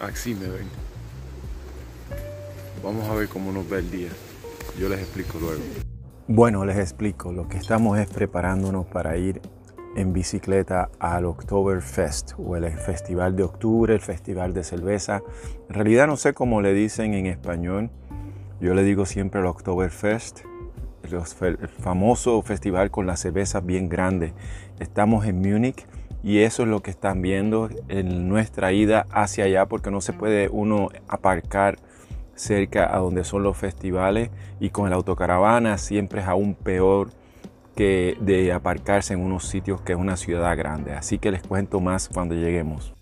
Así me ven. Vamos a ver cómo nos va el día. Yo les explico luego. Bueno, les explico. Lo que estamos es preparándonos para ir en bicicleta al Oktoberfest o el Festival de Octubre, el Festival de Cerveza. En realidad no sé cómo le dicen en español. Yo le digo siempre el Oktoberfest, el famoso festival con las cervezas bien grandes. Estamos en Múnich y eso es lo que están viendo en nuestra ida hacia allá porque no se puede uno aparcar cerca a donde son los festivales y con el autocaravana siempre es aún peor que de aparcarse en unos sitios que es una ciudad grande. Así que les cuento más cuando lleguemos.